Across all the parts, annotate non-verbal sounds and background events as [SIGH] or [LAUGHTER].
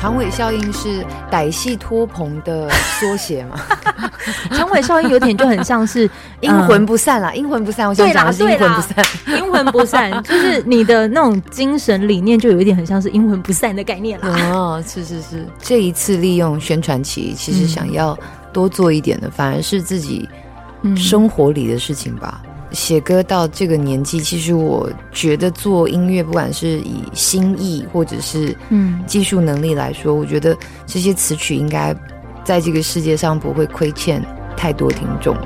长尾效应是歹戏拖棚的缩写嘛？[LAUGHS] 长尾效应有点就很像是 [LAUGHS] 阴魂不散啦，阴、嗯、魂不散。我想讲的是阴魂不散，阴魂不散 [LAUGHS] 就是你的那种精神理念，就有一点很像是阴魂不散的概念啦。哦，是是是，这一次利用宣传期，其实想要多做一点的，嗯、反而是自己生活里的事情吧。写歌到这个年纪，其实我觉得做音乐，不管是以心意或者是嗯技术能力来说，嗯、我觉得这些词曲应该在这个世界上不会亏欠太多听众。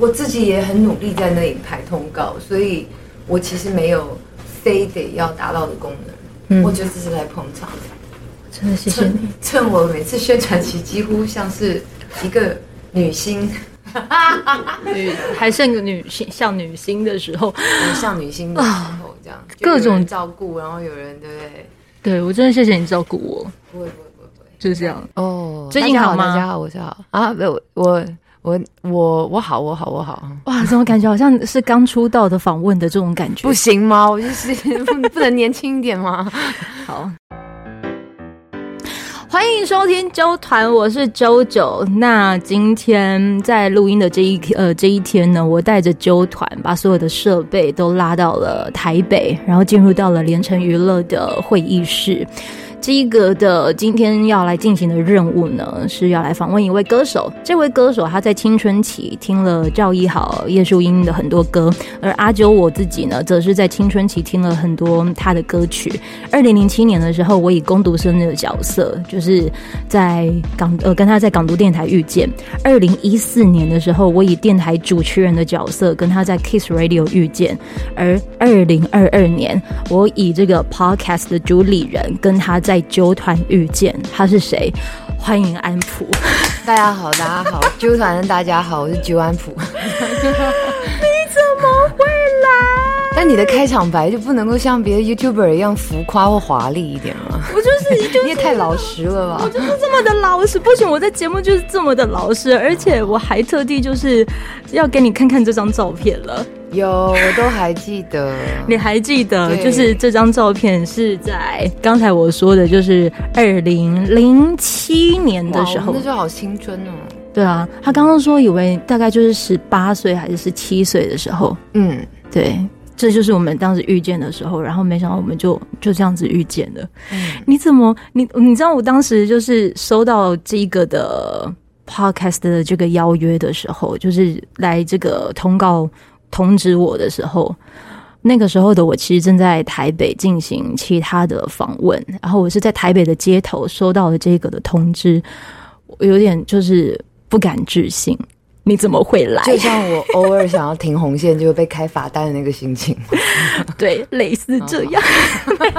我自己也很努力在那里排通告，所以我其实没有非得要达到的功能。嗯、我觉得这是来捧场的，真的谢谢你。趁，趁我每次宣传期几乎像是一个女星，女还剩个女星像女星的时候，像女星的时候这样，[LAUGHS] 各种照顾，然后有人对不对？对，我真的谢谢你照顾我。不会不会不会不会，就是这样哦。最近好吗？大家好，我是好啊。没有我。我我我好我好我好哇！怎么感觉好像是刚出道的访问的这种感觉？不行吗？我就是 [LAUGHS] 不不能年轻一点吗？[LAUGHS] 好，欢迎收听周团，我是周九。那今天在录音的这一呃这一天呢，我带着周团把所有的设备都拉到了台北，然后进入到了联成娱乐的会议室。这个的今天要来进行的任务呢，是要来访问一位歌手。这位歌手他在青春期听了赵一豪、叶树英的很多歌，而阿九我自己呢，则是在青春期听了很多他的歌曲。二零零七年的时候，我以攻读生的角色，就是在港呃跟他在港都电台遇见。二零一四年的时候，我以电台主持人的角色跟他在 Kiss Radio 遇见。而二零二二年，我以这个 Podcast 的主理人跟他在。在纠团遇见，他是谁？欢迎安普。[LAUGHS] 大家好，大家好，纠团的大家好，我是纠安普。[LAUGHS] 你怎么会来？但你的开场白就不能够像别的 YouTuber 一样浮夸或华丽一点吗？我就是，你，就是、[LAUGHS] 你也太老实了吧？我就是这么的老实，不行，我在节目就是这么的老实，而且我还特地就是要给你看看这张照片了。有，我都还记得。[LAUGHS] 你还记得，就是这张照片是在刚才我说的，就是二零零七年的时候，那就好青春哦。对啊，他刚刚说以为大概就是十八岁还是十七岁的时候。嗯，对，这就是我们当时遇见的时候，然后没想到我们就就这样子遇见了。嗯，你怎么你你知道我当时就是收到这个的 podcast 的这个邀约的时候，就是来这个通告。通知我的时候，那个时候的我其实正在台北进行其他的访问，然后我是在台北的街头收到了这个的通知，我有点就是不敢置信，你怎么会来？就像我偶尔想要停红线就会被开罚单的那个心情，[LAUGHS] 对，类似这样。你在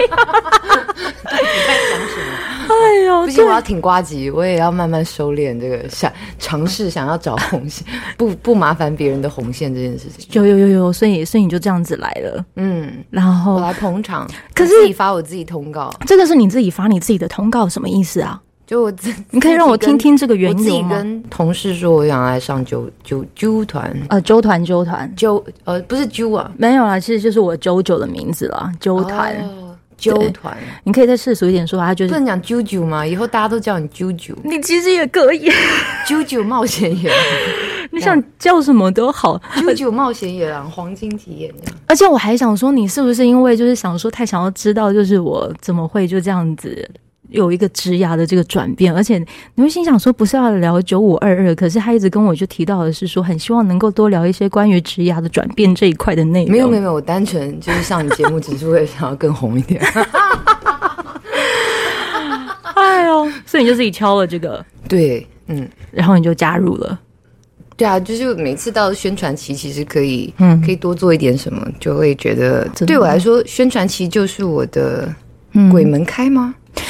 想什么？[LAUGHS] 哎呦，不行，我要挺瓜吉，我也要慢慢收敛这个想尝试想要找红线，[LAUGHS] 不不麻烦别人的红线这件事情。有有有有，所以所以你就这样子来了，嗯，然后我来捧场，可是自己发我自己通告，这个是你自己发你自己的通告，什么意思啊？就我自，你可以让我听听这个原因吗？我自己跟同事说我想来上啾啾啾团，呃，啾团啾团啾，呃，不是啾啊，没有啦，其实就是我啾啾的名字了，啾团。哦啾团，你可以再世俗一点说，他就是不能讲啾啾嘛？以后大家都叫你啾啾，你其实也可以，啾啾冒险野狼，你想叫什么都好，啾啾冒险野狼黄金体验这样。而且我还想说，你是不是因为就是想说太想要知道，就是我怎么会就这样子。有一个职涯的这个转变，而且你会心想说，不是要聊九五二二，可是他一直跟我就提到的是说，很希望能够多聊一些关于职涯的转变这一块的内容。没有没有没有，我单纯就是上你节目，只是为了想要更红一点。[LAUGHS] 哎呦，所以你就自己敲了这个，对，嗯，然后你就加入了。对啊，就是每次到宣传期，其实可以，嗯，可以多做一点什么，就会觉得对我来说，宣传期就是我的鬼门开吗？嗯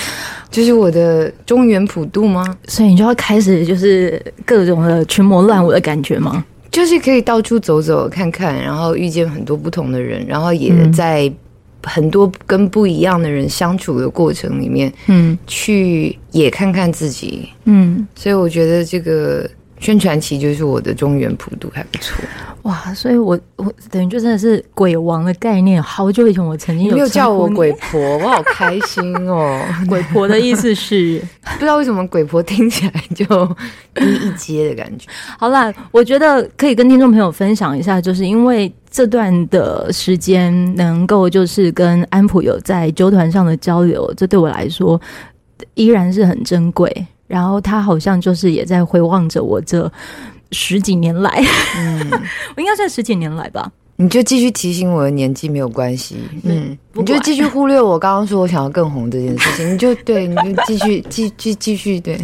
就是我的中原普渡吗？所以你就要开始就是各种的群魔乱舞的感觉吗？就是可以到处走走看看，然后遇见很多不同的人，然后也在很多跟不一样的人相处的过程里面，嗯，去也看看自己，嗯。所以我觉得这个宣传期就是我的中原普渡还不错。哇，所以我我等于就真的是鬼王的概念。好久以前我曾经有没有叫我鬼婆，我好开心哦。[LAUGHS] 鬼婆的意思是 [LAUGHS] 不知道为什么鬼婆听起来就低一阶的感觉。好啦，我觉得可以跟听众朋友分享一下，就是因为这段的时间能够就是跟安普有在纠团上的交流，这对我来说依然是很珍贵。然后他好像就是也在回望着我这。十几年来，嗯，我 [LAUGHS] 应该算十几年来吧。你就继续提醒我的年纪没有关系，嗯，你就继续忽略我刚刚说我想要更红这件事情，你就对，你就继续 [LAUGHS] 继继继续对，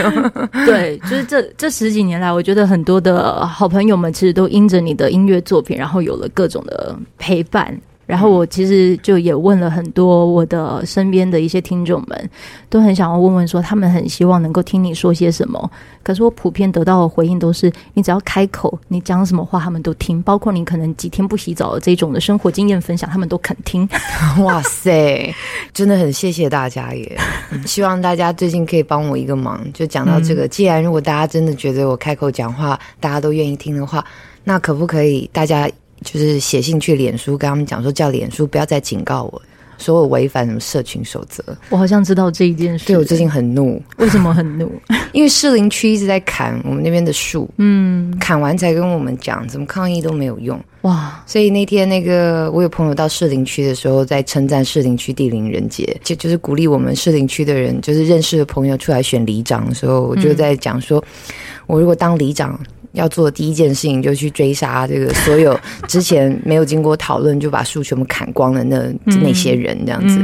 [LAUGHS] 对，就是这这十几年来，我觉得很多的好朋友们其实都因着你的音乐作品，然后有了各种的陪伴。然后我其实就也问了很多我的身边的一些听众们，都很想要问问说，他们很希望能够听你说些什么。可是我普遍得到的回应都是，你只要开口，你讲什么话，他们都听。包括你可能几天不洗澡的这种的生活经验分享，他们都肯听。[LAUGHS] 哇塞，真的很谢谢大家耶！[LAUGHS] 希望大家最近可以帮我一个忙，就讲到这个。既然如果大家真的觉得我开口讲话，大家都愿意听的话，那可不可以大家？就是写信去脸书跟他们讲说，叫脸书不要再警告我，说我违反什么社群守则。我好像知道这一件事。对，我最近很怒，为什么很怒？因为士林区一直在砍我们那边的树，嗯，砍完才跟我们讲，怎么抗议都没有用。哇！所以那天那个我有朋友到士林区的时候，在称赞士林区地灵人杰，就就是鼓励我们士林区的人，就是认识的朋友出来选里长的时候，我就在讲说，嗯、我如果当里长。要做的第一件事情就去追杀这个所有 [LAUGHS] 之前没有经过讨论就把树全部砍光的那那些人这样子，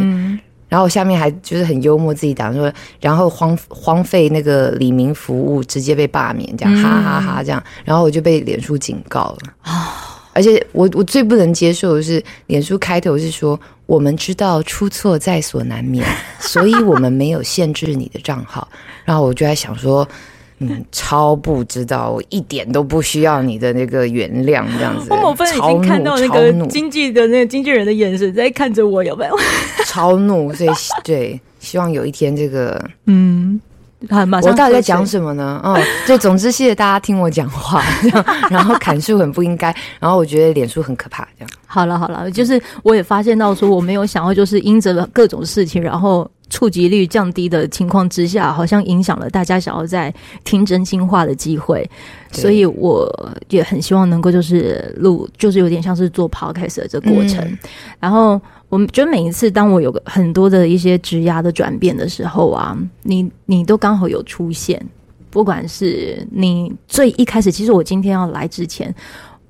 然后下面还就是很幽默自己讲说，然后荒荒废那个李明服务，直接被罢免这样，哈哈哈这样，然后我就被脸书警告了啊！而且我我最不能接受的是，脸书开头是说我们知道出错在所难免，[LAUGHS] 所以我们没有限制你的账号，然后我就在想说。嗯，超不知道，我一点都不需要你的那个原谅，这样子。我某份已经看到那个经纪的那个经纪人的眼神在看着我，有没有？[LAUGHS] 超怒，所以对，希望有一天这个，[LAUGHS] 嗯，马上我到底在讲什么呢？哦，就总之谢谢大家听我讲话，这样，然后砍树很不应该，然后我觉得脸书很可怕，这样。好了好了，就是我也发现到说，我没有想要就是因着各种事情，然后。触及率降低的情况之下，好像影响了大家想要在听真心话的机会，所以我也很希望能够就是录，就是有点像是做 podcast 的这过程。嗯、然后我们觉得每一次当我有个很多的一些职涯的转变的时候啊，你你都刚好有出现，不管是你最一开始，其实我今天要来之前。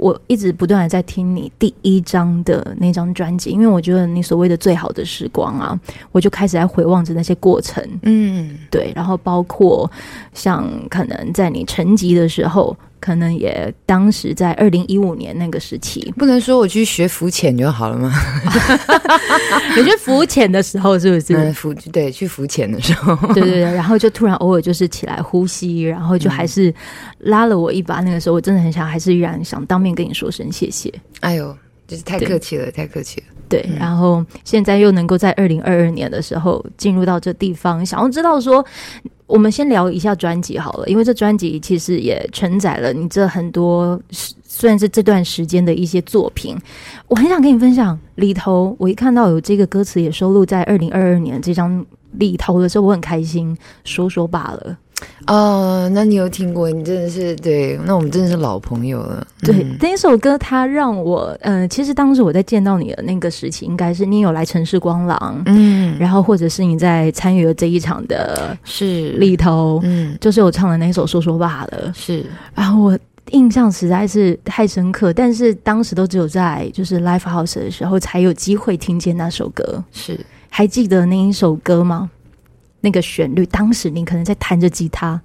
我一直不断的在听你第一张的那张专辑，因为我觉得你所谓的最好的时光啊，我就开始在回望着那些过程，嗯，对，然后包括像可能在你沉寂的时候。可能也当时在二零一五年那个时期，不能说我去学浮潜就好了吗？[LAUGHS] 你去浮潜的时候是不是？[LAUGHS] 嗯，浮对，去浮潜的时候，对对对，然后就突然偶尔就是起来呼吸，然后就还是拉了我一把。那个时候我真的很想，还是依然想当面跟你说声谢谢。哎呦，就是太客气了，太客气了。对，然后现在又能够在二零二二年的时候进入到这地方，想要知道说。我们先聊一下专辑好了，因为这专辑其实也承载了你这很多，虽然是这段时间的一些作品，我很想跟你分享里头。我一看到有这个歌词也收录在二零二二年这张里头的时候，我很开心，说说罢了。哦，那你有听过？你真的是对，那我们真的是老朋友了。对，嗯、那一首歌，它让我，嗯、呃，其实当时我在见到你的那个时期，应该是你有来城市光廊，嗯，然后或者是你在参与了这一场的，是里头，嗯，就是我唱的那首说说罢了，是，然后我印象实在是太深刻，但是当时都只有在就是 Live House 的时候才有机会听见那首歌，是，还记得那一首歌吗？那个旋律，当时你可能在弹着吉他，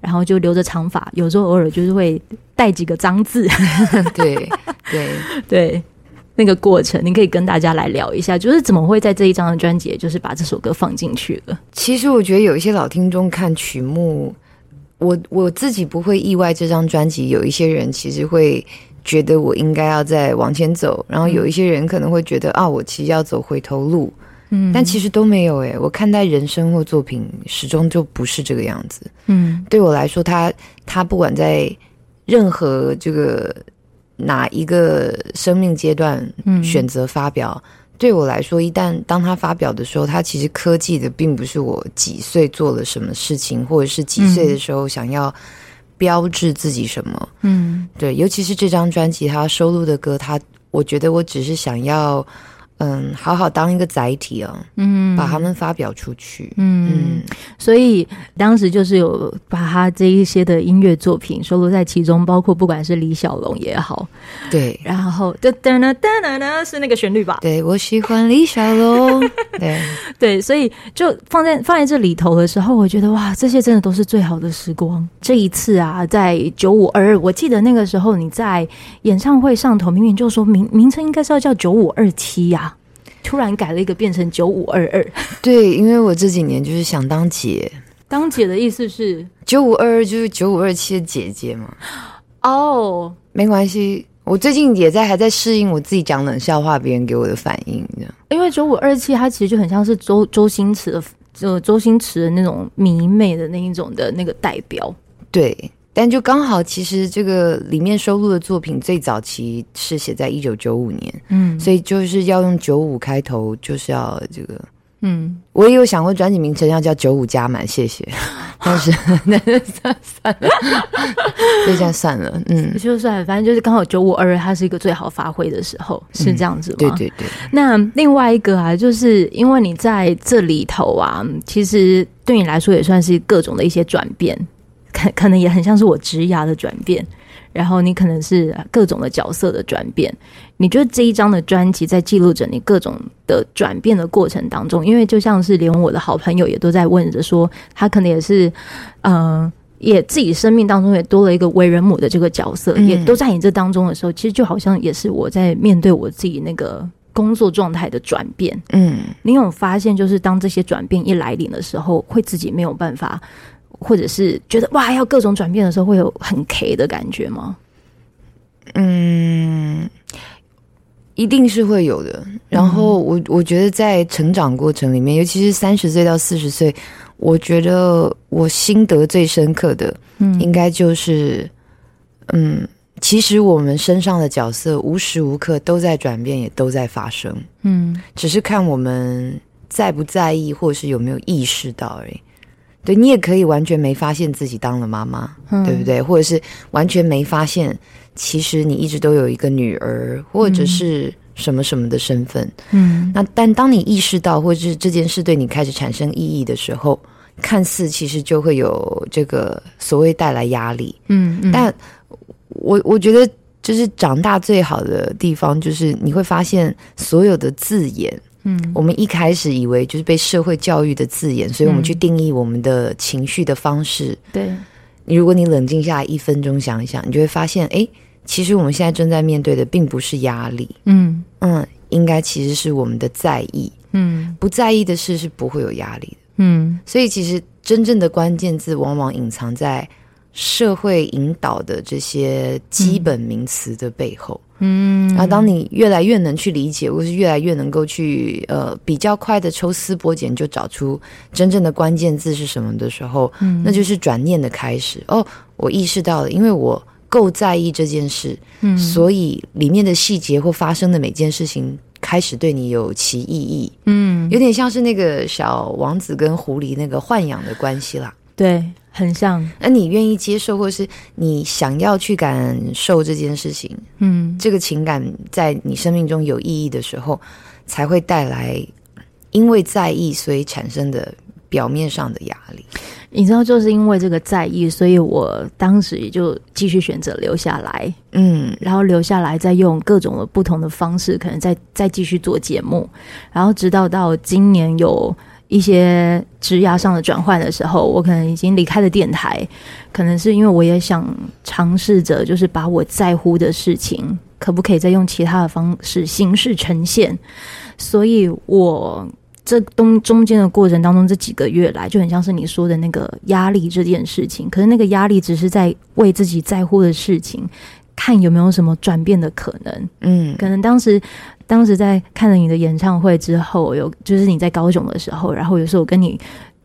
然后就留着长发，有时候偶尔就是会带几个脏字，[LAUGHS] 对对 [LAUGHS] 对，那个过程，你可以跟大家来聊一下，就是怎么会在这一张的专辑，就是把这首歌放进去了。其实我觉得有一些老听众看曲目，我我自己不会意外，这张专辑有一些人其实会觉得我应该要再往前走，然后有一些人可能会觉得啊，我其实要走回头路。嗯，但其实都没有诶。我看待人生或作品始终就不是这个样子。嗯，对我来说，他他不管在任何这个哪一个生命阶段选择发表，嗯，对我来说，一旦当他发表的时候，他其实科技的并不是我几岁做了什么事情，或者是几岁的时候想要标志自己什么。嗯，对，尤其是这张专辑他收录的歌，他我觉得我只是想要。嗯，好好当一个载体哦，嗯，把他们发表出去，嗯，嗯，所以当时就是有把他这一些的音乐作品收录在其中，包括不管是李小龙也好，对，然后噔噔噔噔噔是那个旋律吧？对，我喜欢李小龙，[LAUGHS] 对。对，所以就放在放在这里头的时候，我觉得哇，这些真的都是最好的时光。这一次啊，在九五二二，我记得那个时候你在演唱会上头明明就说名名称应该是要叫九五二七呀。突然改了一个，变成九五二二。[LAUGHS] 对，因为我这几年就是想当姐。当姐的意思是九五二二就是九五二七的姐姐嘛？哦，没关系，我最近也在还在适应我自己讲冷笑话，别人给我的反应。因为九五二七，它其实就很像是周周星驰的，就周星驰的那种迷妹的那一种的那个代表。对。但就刚好，其实这个里面收录的作品最早期是写在一九九五年，嗯，所以就是要用九五开头，就是要这个，嗯，我也有想过专辑名称要叫九五加满，谢谢，但是 [LAUGHS] 那就算算了，就这样算了，嗯，就算了，反正就是刚好九五二，它是一个最好发挥的时候，是这样子吗？对对对。那另外一个啊，就是因为你在这里头啊，其实对你来说也算是各种的一些转变。可可能也很像是我职涯的转变，然后你可能是各种的角色的转变。你觉得这一张的专辑在记录着你各种的转变的过程当中？因为就像是连我的好朋友也都在问着说，他可能也是，嗯、呃，也自己生命当中也多了一个为人母的这个角色，嗯、也都在你这当中的时候，其实就好像也是我在面对我自己那个工作状态的转变。嗯，你有发现，就是当这些转变一来临的时候，会自己没有办法。或者是觉得哇，要各种转变的时候，会有很 K 的感觉吗？嗯，一定是会有的。然后我我觉得在成长过程里面，尤其是三十岁到四十岁，我觉得我心得最深刻的，嗯，应该就是，嗯，其实我们身上的角色无时无刻都在转变，也都在发生，嗯，只是看我们在不在意，或是有没有意识到而已。对，你也可以完全没发现自己当了妈妈，嗯、对不对？或者是完全没发现，其实你一直都有一个女儿，或者是什么什么的身份。嗯，那但当你意识到，或者是这件事对你开始产生意义的时候，看似其实就会有这个所谓带来压力。嗯，嗯，但我我觉得，就是长大最好的地方，就是你会发现所有的字眼。嗯，我们一开始以为就是被社会教育的字眼，所以我们去定义我们的情绪的方式。嗯、对，你如果你冷静下来一分钟想一想，你就会发现，哎，其实我们现在正在面对的并不是压力，嗯。嗯，应该其实是我们的在意，嗯，不在意的事是不会有压力的，嗯，所以其实真正的关键字往往隐藏在社会引导的这些基本名词的背后。嗯，然后当你越来越能去理解，或是越来越能够去呃比较快的抽丝剥茧，就找出真正的关键字是什么的时候，嗯，那就是转念的开始。哦，我意识到了，因为我够在意这件事，嗯，所以里面的细节或发生的每件事情开始对你有其意义。嗯，有点像是那个小王子跟狐狸那个豢养的关系啦。对。很像，那你愿意接受，或是你想要去感受这件事情，嗯，这个情感在你生命中有意义的时候，才会带来因为在意所以产生的表面上的压力。你知道，就是因为这个在意，所以我当时也就继续选择留下来，嗯，然后留下来，再用各种的不同的方式，可能再再继续做节目，然后直到到今年有。一些职涯上的转换的时候，我可能已经离开了电台，可能是因为我也想尝试着，就是把我在乎的事情，可不可以再用其他的方式形式呈现。所以我这东中间的过程当中，这几个月来就很像是你说的那个压力这件事情，可是那个压力只是在为自己在乎的事情看有没有什么转变的可能。嗯，可能当时当时在看了你的演唱会之后，有就是你在高雄的时候，然后有时候我跟你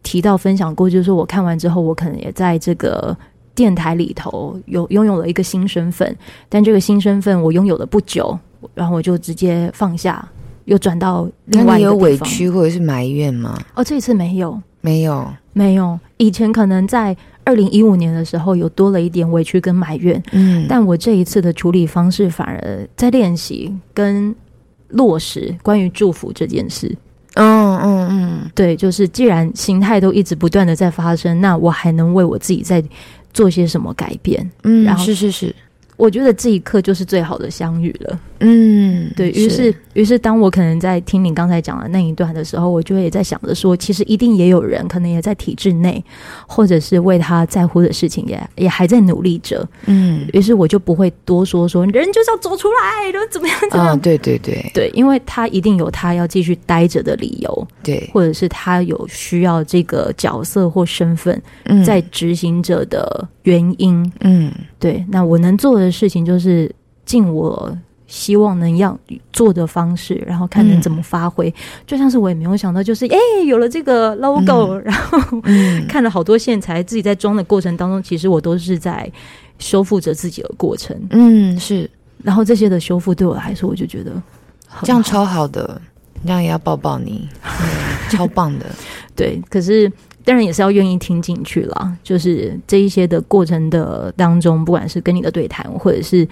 提到分享过，就是说我看完之后，我可能也在这个电台里头有拥有了一个新身份，但这个新身份我拥有了不久，然后我就直接放下，又转到另外一个地方。那你有委屈或者是埋怨吗？哦，这一次没有，没有，没有。以前可能在二零一五年的时候有多了一点委屈跟埋怨，嗯，但我这一次的处理方式反而在练习跟落实关于祝福这件事。嗯嗯嗯，对，就是既然形态都一直不断的在发生，那我还能为我自己在做些什么改变？嗯，然后是是是，我觉得这一刻就是最好的相遇了。嗯，对，于是，于是当我可能在听你刚才讲的那一段的时候，我就也在想着说，其实一定也有人可能也在体制内，或者是为他在乎的事情也也还在努力着。嗯，于是我就不会多说说人就是要走出来，然后怎么样怎么样。哦，对对对对，因为他一定有他要继续待着的理由，对，或者是他有需要这个角色或身份在执行者的原因。嗯，对，那我能做的事情就是尽我。希望能要做的方式，然后看能怎么发挥。嗯、就像是我也没有想到，就是哎、欸，有了这个 logo，、嗯、然后、嗯、[LAUGHS] 看了好多线材，自己在装的过程当中，其实我都是在修复着自己的过程。嗯，是。然后这些的修复对我来说，我就觉得这样超好的，这样也要抱抱你，超棒的。[LAUGHS] 对，可是当然也是要愿意听进去了。就是这一些的过程的当中，不管是跟你的对谈，或者是。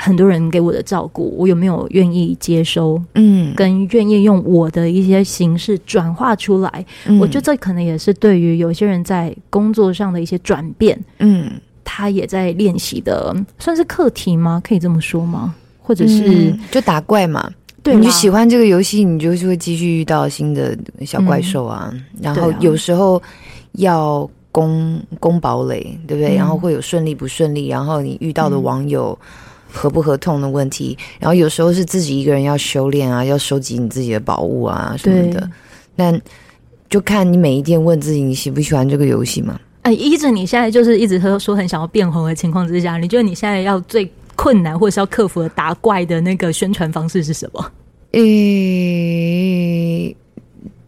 很多人给我的照顾，我有没有愿意接收？嗯，跟愿意用我的一些形式转化出来，嗯，我觉得这可能也是对于有些人在工作上的一些转变，嗯，他也在练习的，算是课题吗？可以这么说吗？或者是，嗯，就打怪嘛？对，你就喜欢这个游戏，你就是会继续遇到新的小怪兽啊，嗯，然后有时候要攻攻堡垒，对不对？嗯，然后会有顺利不顺利，然后你遇到的网友。嗯合不合痛的问题，然后有时候是自己一个人要修炼啊，要收集你自己的宝物啊什么的。那就看你每一天问自己，你喜不喜欢这个游戏嘛？哎，依着你现在就是一直说说很想要变红的情况之下，你觉得你现在要最困难或者是要克服的打怪的那个宣传方式是什么？诶，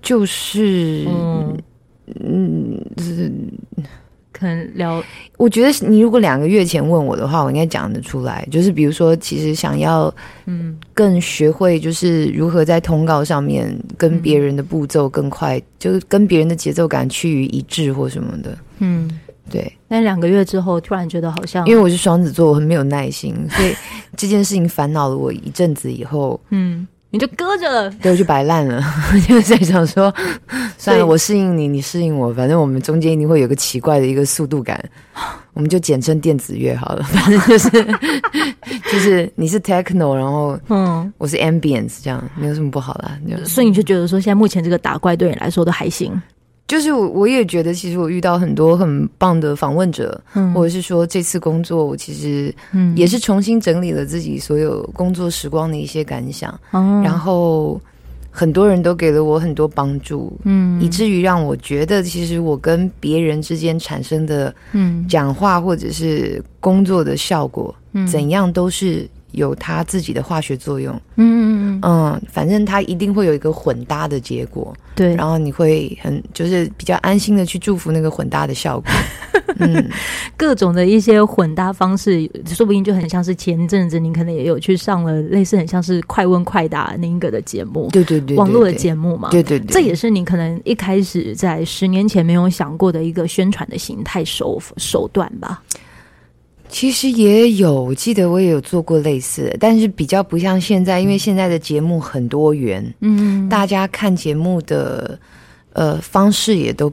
就是嗯嗯是。很聊，我觉得你如果两个月前问我的话，我应该讲得出来。就是比如说，其实想要嗯更学会，就是如何在通告上面跟别人的步骤更快，嗯、就是跟别人的节奏感趋于一致或什么的。嗯，对。那两个月之后，突然觉得好像，因为我是双子座，我很没有耐心，所以这件事情烦恼了我一阵子以后，嗯。你就搁着了，对，我就摆烂了。[LAUGHS] 就在想说，算了，我适应你，你适应我，反正我们中间一定会有个奇怪的一个速度感，[LAUGHS] 我们就简称电子乐好了。[LAUGHS] 反正就是就是你是 techno，然后嗯，我是 ambience，这样没有什么不好啦。所以你就觉得说，现在目前这个打怪对你来说都还行。就是我，我也觉得，其实我遇到很多很棒的访问者，嗯，或者是说这次工作，我其实嗯。也是重新整理了自己所有工作时光的一些感想，嗯，然后很多人都给了我很多帮助，嗯，以至于让我觉得，其实我跟别人之间产生的嗯。讲话或者是工作的效果，嗯，怎样都是。有它自己的化学作用，嗯嗯嗯，反正它一定会有一个混搭的结果，对，然后你会很就是比较安心的去祝福那个混搭的效果，[LAUGHS] 嗯，各种的一些混搭方式，说不定就很像是前阵子你可能也有去上了类似很像是快问快答那个的节目，对对对，对，网络的节目嘛，对对对，这也是你可能一开始在十年前没有想过的一个宣传的形态手手段吧。其实也有，我记得我也有做过类似的，但是比较不像现在，因为现在的节目很多元，嗯，大家看节目的呃方式也都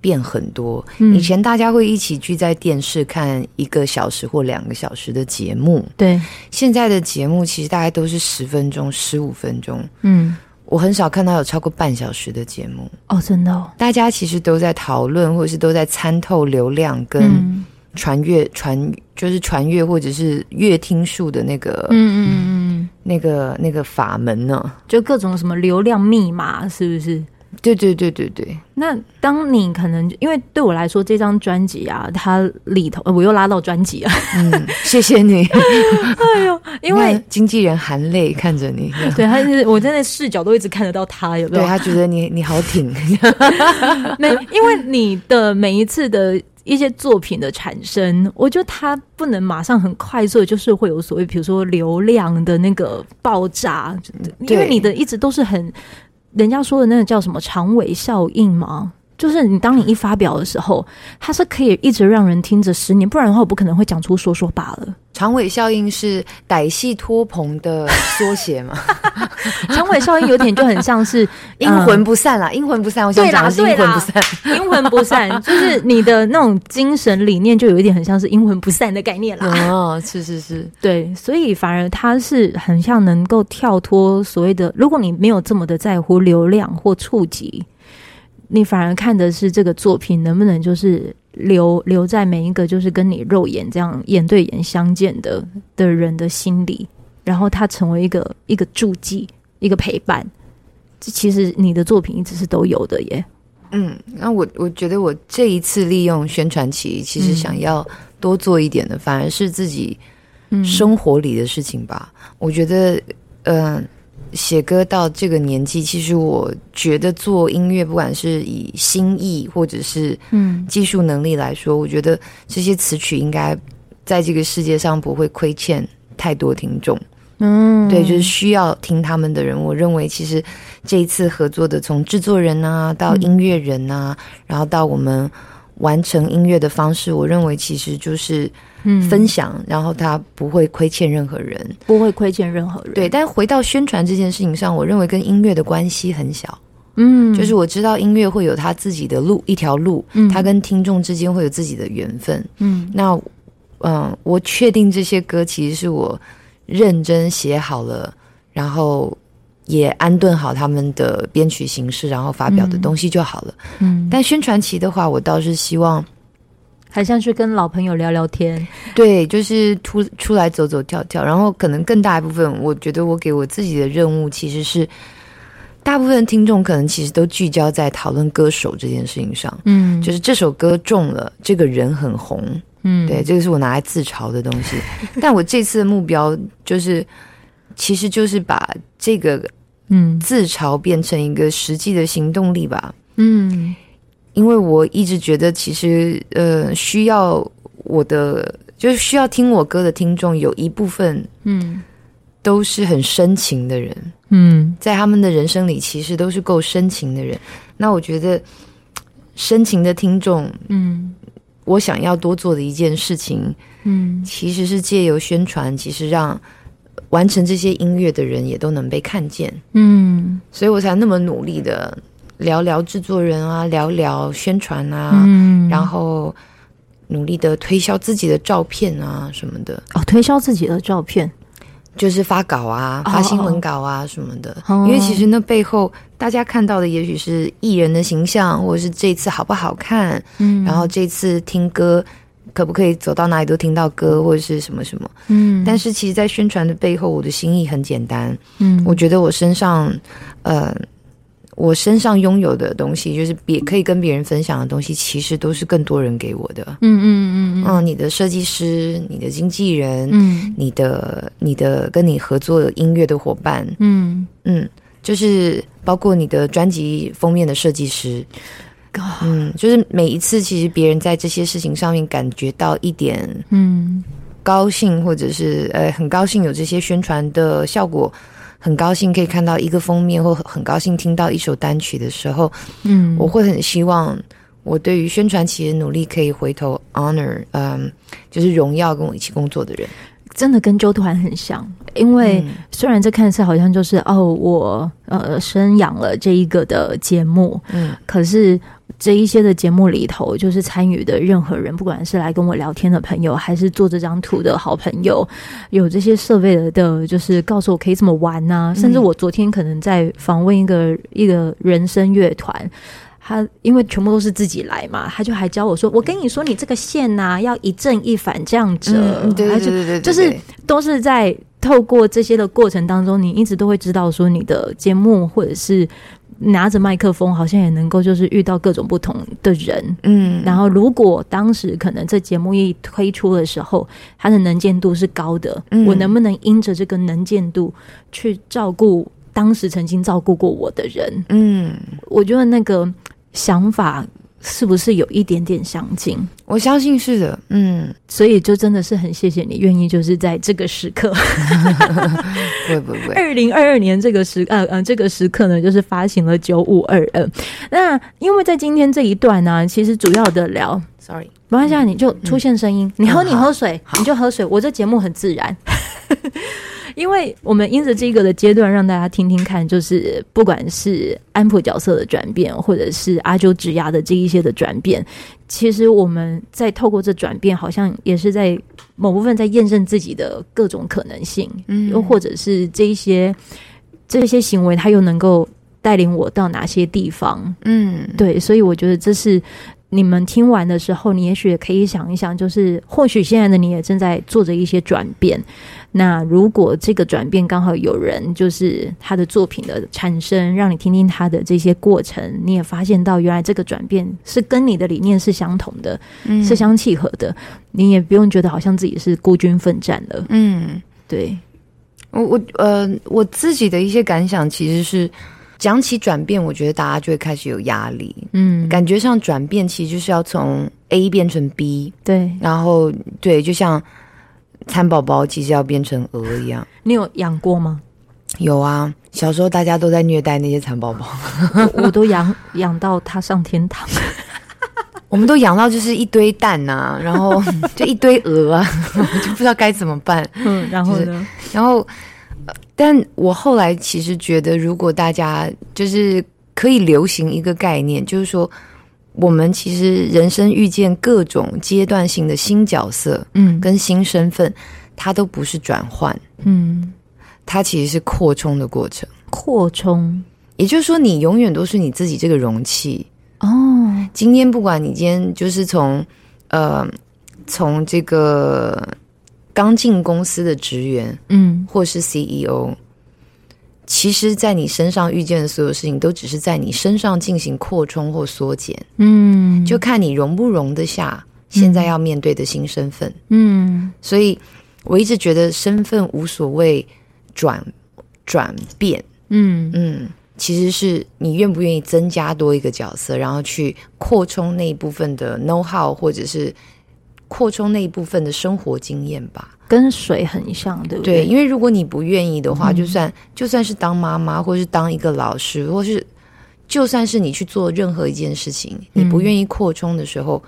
变很多。嗯，以前大家会一起聚在电视看一个小时或两个小时的节目，对，现在的节目其实大概都是十分钟、十五分钟，嗯，我很少看到有超过半小时的节目。哦，真的哦，大家其实都在讨论，或者是都在参透流量跟，嗯。传阅传就是传阅或者是阅听术的那个，嗯嗯嗯，那个那个法门呢，就各种什么流量密码，是不是？对对对对对。那当你可能因为对我来说，这张专辑啊，它里头我又拉到专辑啊。嗯，谢谢你。[LAUGHS] 哎呦，因为经纪人含泪看着你，对他是，我在那视角都一直看得到他，有没有？对他觉得你你好挺。[LAUGHS] [LAUGHS] 没，因为你的每一次的。一些作品的产生，我觉得它不能马上很快速，就是会有所谓，比如说流量的那个爆炸，因为你的一直都是很，人家说的那个叫什么长尾效应吗？就是你当你一发表的时候，它是可以一直让人听着十年，不然的话我不可能会讲出说说罢了。长尾效应是歹戏拖棚的缩写吗？[LAUGHS] [LAUGHS] 长尾效应有点就很像是 [LAUGHS] 阴魂不散啦，阴魂不散。我想讲的是阴魂不散，阴魂不散就是你的那种精神理念就有一点很像是阴魂不散的概念啦。哦，是是是，对，所以反而它是很像能够跳脱所谓的，如果你没有这么的在乎流量或触及。你反而看的是这个作品能不能就是留留在每一个就是跟你肉眼这样眼对眼相见的的人的心里，然后它成为一个一个助记，一个陪伴。这其实你的作品一直是都有的耶。嗯，那我我觉得我这一次利用宣传期，其实想要多做一点的，嗯、反而是自己生活里的事情吧。嗯、我觉得，嗯、呃。写歌到这个年纪，其实我觉得做音乐，不管是以心意或者是嗯技术能力来说，嗯、我觉得这些词曲应该在这个世界上不会亏欠太多听众。嗯，对，就是需要听他们的人，我认为其实这一次合作的，从制作人啊到音乐人啊，嗯、然后到我们完成音乐的方式，我认为其实就是。嗯，分享，然后他不会亏欠任何人，不会亏欠任何人。对，但回到宣传这件事情上，我认为跟音乐的关系很小。嗯，就是我知道音乐会有他自己的路，一条路，嗯，他跟听众之间会有自己的缘分。嗯，那，嗯、呃，我确定这些歌其实是我认真写好了，然后也安顿好他们的编曲形式，然后发表的东西就好了。嗯，但宣传期的话，我倒是希望。还像是跟老朋友聊聊天，对，就是出出来走走跳跳，然后可能更大一部分，我觉得我给我自己的任务其实是，大部分听众可能其实都聚焦在讨论歌手这件事情上，嗯，就是这首歌中了，这个人很红，嗯，对，这个是我拿来自嘲的东西，[LAUGHS] 但我这次的目标就是，其实就是把这个嗯。自嘲变成一个实际的行动力吧，嗯。因为我一直觉得，其实呃，需要我的就是需要听我歌的听众，有一部分嗯，都是很深情的人，嗯，在他们的人生里，其实都是够深情的人。那我觉得深情的听众，嗯，我想要多做的一件事情，嗯，其实是借由宣传，其实让完成这些音乐的人也都能被看见，嗯，所以我才那么努力的。聊聊制作人啊，聊聊宣传啊，嗯，然后努力的推销自己的照片啊什么的。哦，推销自己的照片，就是发稿啊，发新闻稿啊什么的。哦，因为其实那背后大家看到的，也许是艺人的形象，或者是这次好不好看，嗯，然后这次听歌可不可以走到哪里都听到歌，或者是什么什么，嗯。但是其实，在宣传的背后，我的心意很简单，嗯，我觉得我身上，呃。我身上拥有的东西，就是别可以跟别人分享的东西，其实都是更多人给我的。嗯嗯嗯嗯，你的设计师，你的经纪人，嗯，你的你的跟你合作的音乐的伙伴，嗯。嗯，就是包括你的专辑封面的设计师，嗯，就是每一次，其实别人在这些事情上面感觉到一点，嗯，高兴，或者是呃，很高兴有这些宣传的效果。很高兴可以看到一个封面，或很高兴听到一首单曲的时候，嗯，我会很希望我对于宣传期的努力可以回头 honor，嗯，就是荣耀跟我一起工作的人，真的跟周团很像。因为虽然这看似好像就是哦，我呃生养了这一个的节目，嗯，可是。这一些的节目里头，就是参与的任何人，不管是来跟我聊天的朋友，还是做这张图的好朋友，有这些设备的，就是告诉我可以怎么玩呐、啊。甚至我昨天可能在访问一个一个人声乐团，他因为全部都是自己来嘛，他就还教我说：“我跟你说，你这个线呐、啊，要一正一反这样折。嗯”对对对对对，就是都是在透过这些的过程当中，你一直都会知道说你的节目或者是。拿着麦克风，好像也能够就是遇到各种不同的人，嗯，然后如果当时可能这节目一推出的时候，它的能见度是高的，嗯。我能不能因着这个能见度去照顾当时曾经照顾过我的人？嗯，我觉得那个想法是不是有一点点相近？我相信是的，嗯，所以就真的是很谢谢你愿意，就是在这个时刻，[LAUGHS] 不不不，二零二二年这个时呃呃这个时刻呢，就是发行了九五二二。那因为在今天这一段呢、啊，其实主要的聊，sorry，没关系，你就出现声音，嗯、你喝你喝水，嗯、你就喝水，我这节目很自然。因为我们因着这个的阶段，让大家听听看，就是不管是安普角色的转变，或者是阿啾职涯的这一些的转变，其实我们在透过这转变，好像也是在某部分在验证自己的各种可能性，嗯，又或者是这一些这些行为，它又能够带领我到哪些地方，嗯，对，所以我觉得这是。你们听完的时候，你也许可以想一想，就是或许现在的你也正在做着一些转变。那如果这个转变刚好有人，就是他的作品的产生，让你听听他的这些过程，你也发现到原来这个转变是跟你的理念是相同的，嗯，是相契合的。你也不用觉得好像自己是孤军奋战了。嗯，对，我我呃我自己的一些感想其实是。讲起转变，我觉得大家就会开始有压力。嗯，感觉上转变其实就是要从 A 变成 B。对，然后对，就像蚕宝宝其实要变成鹅一样。你有养过吗？有啊，小时候大家都在虐待那些蚕宝宝，我，都养养到它上天堂。[LAUGHS] 我们都养到就是一堆蛋呐、啊，然后 [LAUGHS] 就一堆鹅啊，[LAUGHS] 就不知道该怎么办。嗯，然后呢？就是、然后。但我后来其实觉得，如果大家就是可以流行一个概念，就是说，我们其实人生遇见各种阶段性的新角色，嗯，跟新身份，它都不是转换，嗯，它其实是扩充的过程。扩充，也就是说，你永远都是你自己这个容器哦。今天不管你今天就是从呃，从这个。刚进公司的职员，嗯，或是 CEO，其实，在你身上遇见的所有事情，都只是在你身上进行扩充或缩减，嗯，就看你容不容得下现在要面对的新身份，嗯，所以我一直觉得身份无所谓转转变，嗯。嗯，其实是你愿不愿意增加多一个角色，然后去扩充那一部分的 know how，或者是。扩充那一部分的生活经验吧，跟水很像，对不对？对，因为如果你不愿意的话，嗯、就算就算是当妈妈，或是当一个老师，或是就算是你去做任何一件事情，嗯、你不愿意扩充的时候，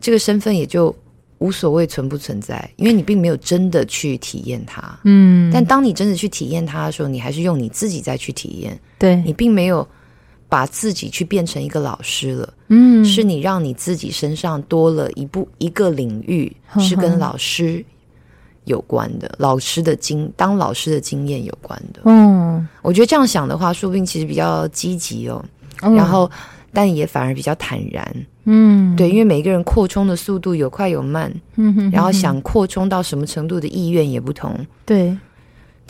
这个身份也就无所谓存不存在，因为你并没有真的去体验它。嗯，但当你真的去体验它的时候，你还是用你自己再去体验，对，你并没有。把自己去变成一个老师了，嗯，是你让你自己身上多了一部一个领域，是跟老师有关的，老师的经当老师的经验有关的。嗯，我觉得这样想的话，说不定其实比较积极哦。嗯、然后，但也反而比较坦然。嗯，对，因为每个人扩充的速度有快有慢，嗯哼，然后想扩充到什么程度的意愿也不同。对。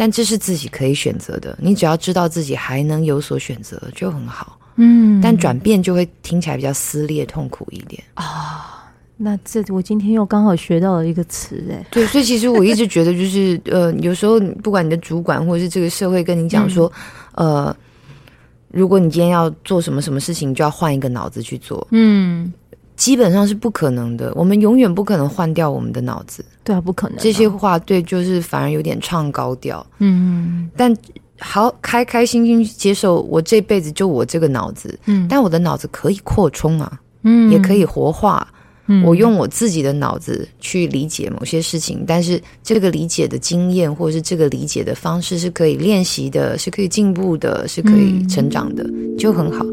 但这是自己可以选择的，你只要知道自己还能有所选择就很好。嗯，但转变就会听起来比较撕裂、痛苦一点啊、哦。那这我今天又刚好学到了一个词，哎，对，所以其实我一直觉得，就是呃，有时候不管你的主管或者是这个社会跟你讲说，嗯、呃，如果你今天要做什么什么事情，你就要换一个脑子去做。嗯。基本上是不可能的，我们永远不可能换掉我们的脑子。对啊，不可能。这些话对，就是反而有点唱高调。嗯，但好开开心心接受，我这辈子就我这个脑子。嗯，但我的脑子可以扩充啊，嗯，也可以活化。嗯，我用我自己的脑子去理解某些事情，但是这个理解的经验或者是这个理解的方式是可以练习的，是可以进步的，是可以成长的，嗯，就很好。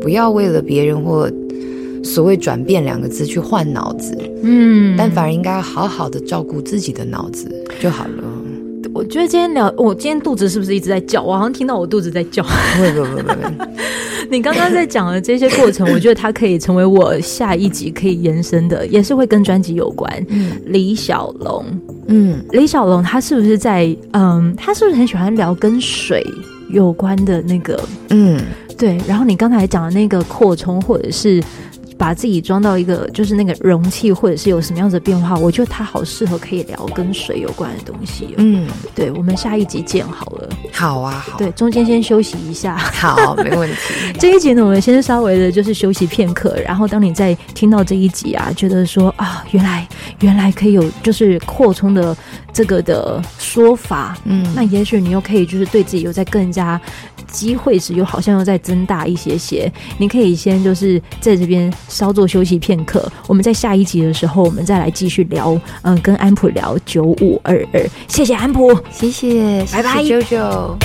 不要为了别人或。所谓转变两个字去换脑子，嗯，但反而应该要好好的照顾自己的脑子就好了。我觉得今天聊，我今天肚子是不是一直在叫？我好像听到我肚子在叫。不不不不不，[LAUGHS] 你刚刚在讲的这些过程，我觉得它可以成为我下一集可以延伸的，也是会跟专辑有关。嗯，李小龙，嗯，李小龙他是不是在嗯，他是不是很喜欢聊跟水有关的那个？嗯。对，然后你刚才讲的那个扩充或者是。把自己装到一个就是那个容器，或者是有什么样子的变化，我觉得它好适合可以聊跟水有关的东西。嗯，对，我们下一集见好了。好啊，好。对，中间先休息一下。好，没问题。[LAUGHS] 这一集呢，我们先稍微的就是休息片刻，然后当你在听到这一集啊，觉得说啊，原来原来可以有就是扩充的这个的说法，嗯，那也许你又可以就是对自己有在更加。机会值又好像又再增大一些些，你可以先就是在这边稍作休息片刻。我们在下一集的时候，我们再来继续聊，嗯，跟安普聊九五二二。谢谢安普，谢谢，拜拜，九九。